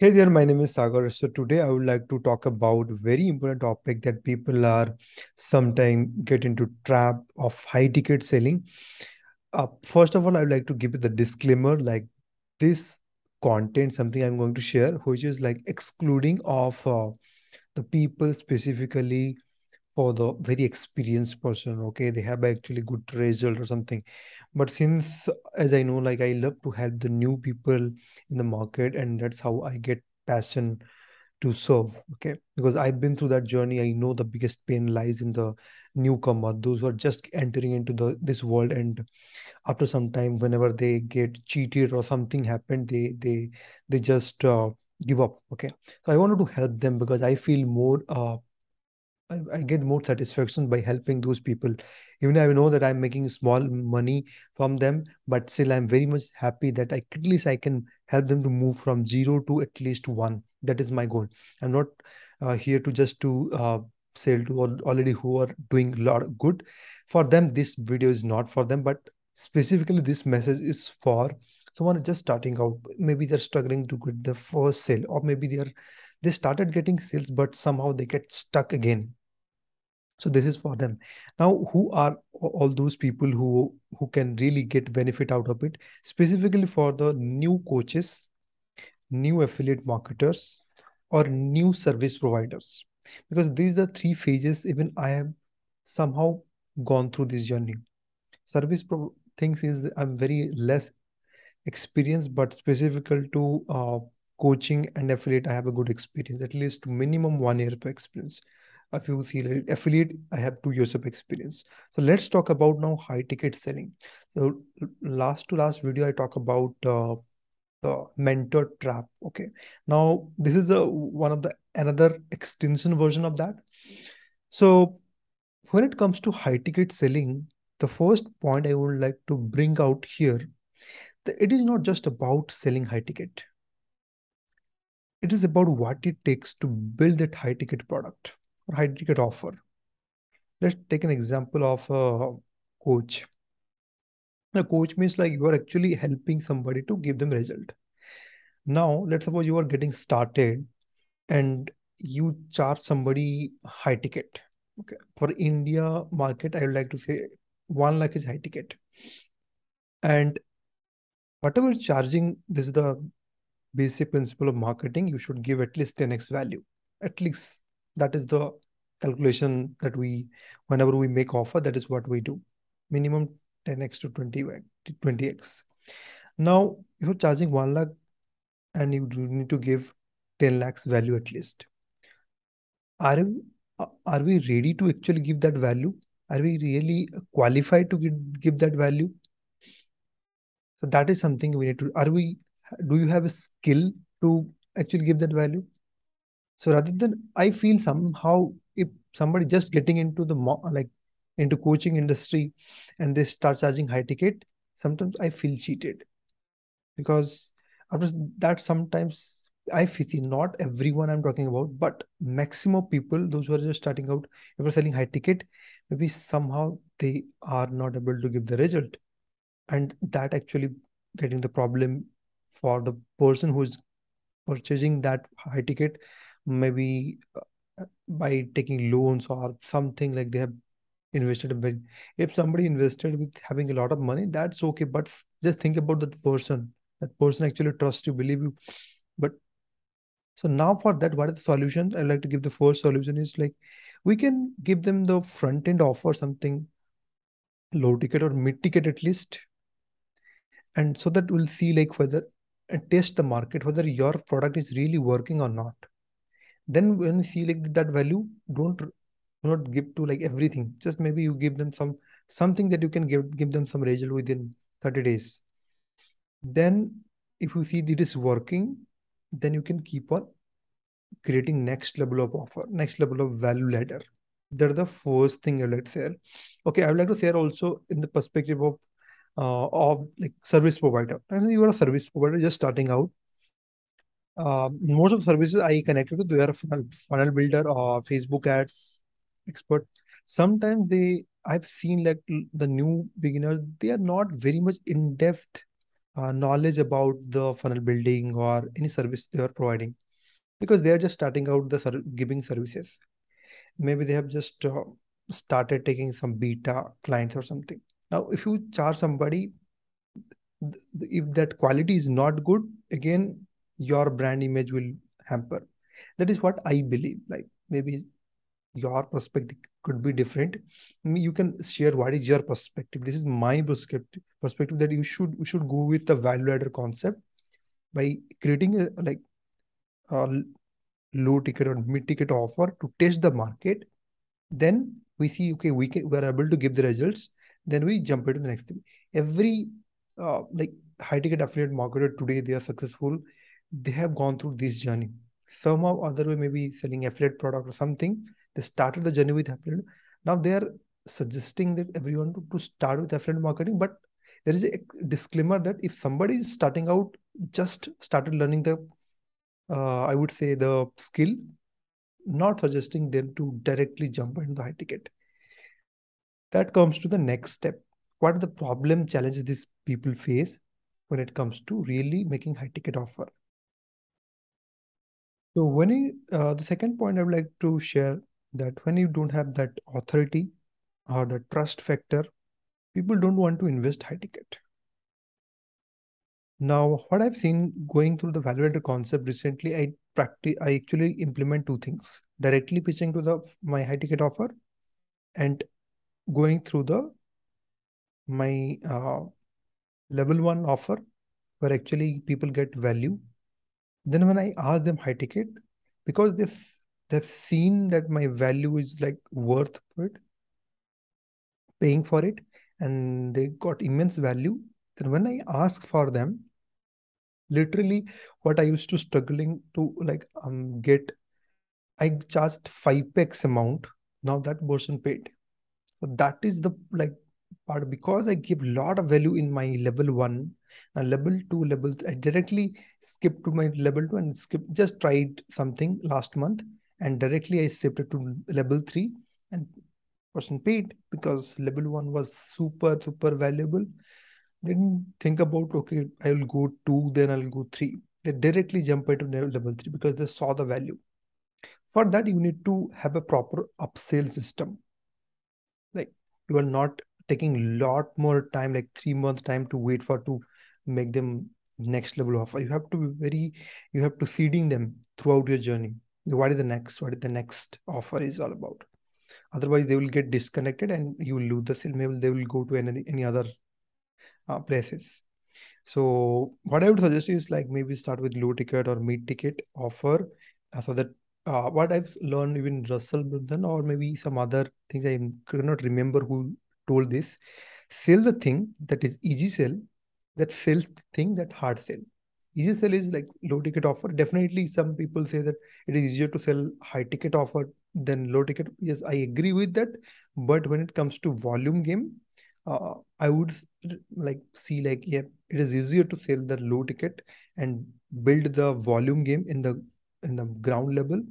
Hey there, my name is Sagar. So today I would like to talk about very important topic that people are sometimes get into trap of high ticket selling. Uh, first of all, I would like to give the disclaimer like this content, something I'm going to share, which is like excluding of uh, the people specifically for the very experienced person okay? They have actually good result or something. But since as i know like i love to help the new people in the market and that's how i get passion to serve okay? Because i've been through that journey. I know the biggest pain lies in the newcomer those who are just entering into the this world. And after some time whenever they get cheated or something happened they they they just uh, give up okay? So i wanted to help them because i feel more uh, I, I get more satisfaction by helping those people. Even I know that I'm making small money from them, but still I'm very much happy that I at least I can help them to move from zero to at least one. That is my goal. I'm not uh, here to just to uh, sell to all, already who are doing a lot of good. For them, this video is not for them, but specifically this message is for someone just starting out. Maybe they're struggling to get the first sale, or maybe they're they started getting sales, but somehow they get stuck again so this is for them. Now who are all those people who who can really get benefit out of it? Specifically for the new coaches new affiliate marketers or new service providers. Because these are three phases even i have somehow gone through this journey. Service pro- things is i'm very less experienced but specifical to uh, coaching and affiliate i have a good experience at least minimum one year of experience see affiliate, I have two years of experience. So let's talk about now high ticket selling. So last to last video, I talk about uh, the mentor trap. Okay. Now this is a one of the another extension version of that. So when it comes to high ticket selling, the first point I would like to bring out here, that it is not just about selling high ticket. It is about what it takes to build that high ticket product or high ticket offer. Let's take an example of a coach. A coach means like you are actually helping somebody to give them result. Now, let's suppose you are getting started and you charge somebody high ticket. Okay. For India market, I would like to say one lakh is high ticket. And whatever charging, this is the basic principle of marketing. You should give at least 10x value. At least that is the calculation that we whenever we make offer that is what we do. Minimum 10x to 20 20x now you're charging 1 lakh and you need to give 10 lakhs value at least. Are we are we ready to actually give that value? Are we really qualified to give, give that value? So that is something we need to are we do you have a skill to actually give that value so rather than i feel somehow if somebody just getting into the like into coaching industry and they start charging high ticket sometimes i feel cheated. Because after that sometimes i feel not everyone i'm talking about but maximum people those who are just starting out if you're selling high ticket maybe somehow they are not able to give the result. And that actually getting the problem for the person who is purchasing that high ticket maybe uh, by taking loans or something like they have invested very if somebody invested with having a lot of money that's okay but just think about that person. That person actually trusts you believe you. But so now for that what are the solutions? I like to give the first solution is like we can give them the front end offer something low ticket or mid ticket at least. And so that we'll see like whether and test the market whether your product is really working or not then when you see like that value don't not give to like everything. Just maybe you give them some something that you can give give them some result within 30 days. Then if you see it is working then you can keep on creating next level of offer next level of value ladder. That's the first thing i would like to share. Okay i would like to share also in the perspective of uh, of like service provider. You are a service provider just starting out uh, most of the services I connected to, they are funnel, funnel builder or Facebook ads expert. Sometimes they, I've seen like the new beginners, they are not very much in depth uh, knowledge about the funnel building or any service they are providing because they are just starting out the ser- giving services maybe they have just uh, started taking some beta clients or something now if you charge somebody if that quality is not good again your brand image will hamper. That is what i believe. Like maybe your perspective could be different. You can share what is your perspective. This is my perspective perspective that you should you should go with the value ladder concept by creating a like a low ticket or mid ticket offer to test the market. Then we see okay we can we are able to give the results. Then we jump into the next thing. Every uh, like high ticket affiliate marketer today they are successful they have gone through this journey. Somehow other way maybe selling affiliate product or something they started the journey with affiliate. Now they are suggesting that everyone to, to start with affiliate marketing but there is a disclaimer that if somebody is starting out just started learning the uh, i would say the skill not suggesting them to directly jump into the high ticket. That comes to the next step. What are the problem challenges these people face when it comes to really making high ticket offer so when you, uh, the second point i would like to share that when you don't have that authority or the trust factor people don't want to invest high ticket now what i've seen going through the value concept recently i practice i actually implement two things directly pitching to the my high ticket offer and going through the my uh, level one offer where actually people get value then when i ask them high ticket because this they've seen that my value is like worth it paying for it and they got immense value then when i ask for them literally what i used to struggling to like um get i charged 5x amount. Now that person paid. So that is the like part because i give a lot of value in my level 1 now level two, level three, I directly skip to my level two and skip just tried something last month and directly I shifted to level three and person paid because level one was super super valuable. They didn't think about okay, I'll go two, then I'll go three. They directly jump into level three because they saw the value. For that, you need to have a proper upsell system. Like you are not taking a lot more time, like three months time to wait for to make them next level offer. You have to be very, you have to seeding them throughout your journey. What is the next? What is the next offer is all about? Otherwise, they will get disconnected and you will lose the sale. Maybe they will go to any any other uh, places. So what I would suggest is like maybe start with low ticket or mid ticket offer uh, so that uh, what I've learned even Russell Brunson or maybe some other things I cannot remember who told this sell the thing that is easy sell that sells thing that hard sell. Easy sell is like low ticket offer. Definitely some people say that it is easier to sell high ticket offer than low ticket. Yes i agree with that. But when it comes to volume game uh, i would like see like yeah it is easier to sell the low ticket and build the volume game in the in the ground level.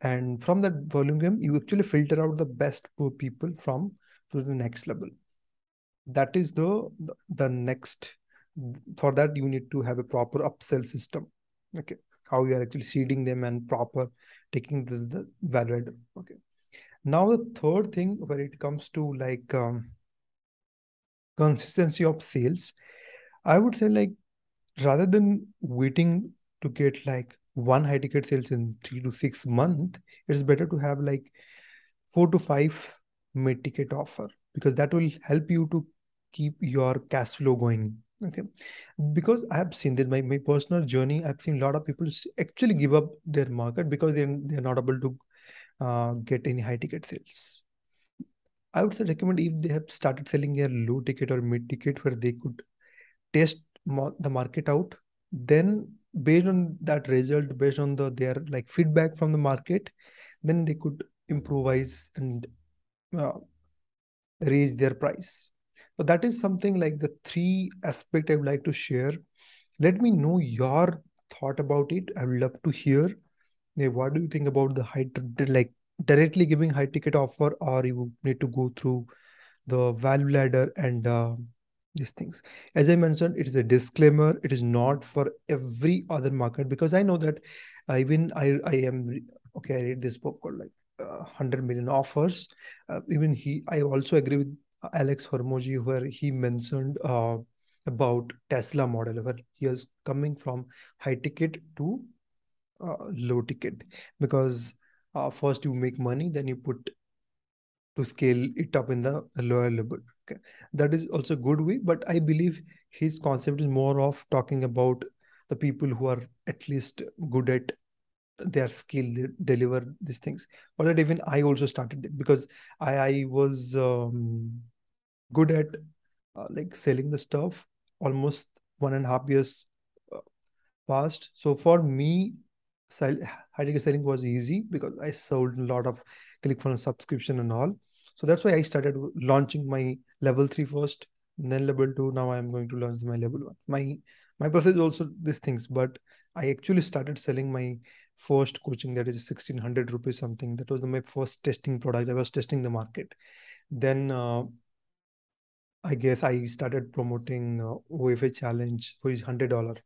And from that volume game you actually filter out the best people from to the next level. That is the the next for that you need to have a proper upsell system okay? How you are actually seeding them and proper taking the, the value okay? Now the third thing where it comes to like um, consistency of sales i would say like rather than waiting to get like one high ticket sales in three to six months it's better to have like four to five mid ticket offer because that will help you to keep your cash flow going okay because i have seen that my, my personal journey i've seen a lot of people actually give up their market because they're, they're not able to uh, get any high ticket sales i would say recommend if they have started selling a low ticket or mid ticket where they could test the market out then based on that result based on the their like feedback from the market then they could improvise and uh, raise their price. So that is something like the three aspect I would like to share. Let me know your thought about it. I would love to hear. What do you think about the high, like directly giving high ticket offer, or you need to go through the value ladder and uh, these things. As I mentioned, it is a disclaimer. It is not for every other market because I know that even I I am okay. I read this book called like uh, 100 million offers. Uh, even he, I also agree with Alex Hormozi where he mentioned uh, about Tesla model where he is coming from high ticket to uh, low ticket. Because uh, first you make money, then you put to scale it up in the lower level. Okay, that is also good way, but I believe his concept is more of talking about the people who are at least good at their skill they deliver these things. Or that even i also started it because i i was um, good at uh, like selling the stuff almost one and a half years uh, past. So for me sell, high selling was easy because i sold a lot of ClickFunnels subscription and all. So that's why i started launching my level three first then level two. Now i am going to launch my level one. My my process is also these things but i actually started selling my first coaching that is 1600 rupees something. That was my first testing product. I was testing the market. Then uh, i guess i started promoting uh, OFA challenge which is $100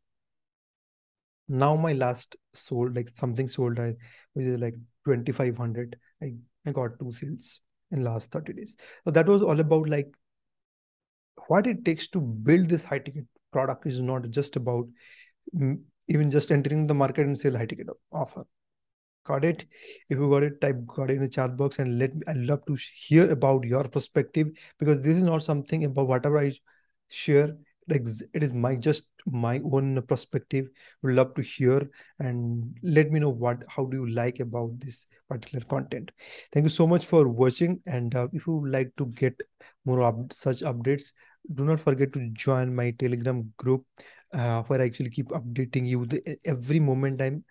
now my last sold like something sold i which is like 2500 i i got two sales in last 30 days so that was all about like what it takes to build this high ticket product is not just about mm, even just entering the market and sell high ticket offer. Got it? If you got it, type got it in the chat box and let me. I love to hear about your perspective because this is not something about whatever I share. Like it is my just my own perspective. Would love to hear and let me know what how do you like about this particular content. Thank you so much for watching. And uh, if you would like to get more up, such updates, do not forget to join my Telegram group uh, where I actually keep updating you the, every moment I'm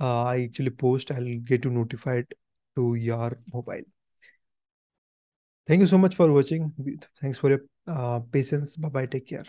uh, I actually post, I'll get you notified to your mobile. Thank you so much for watching. Thanks for your uh, patience. Bye bye. Take care.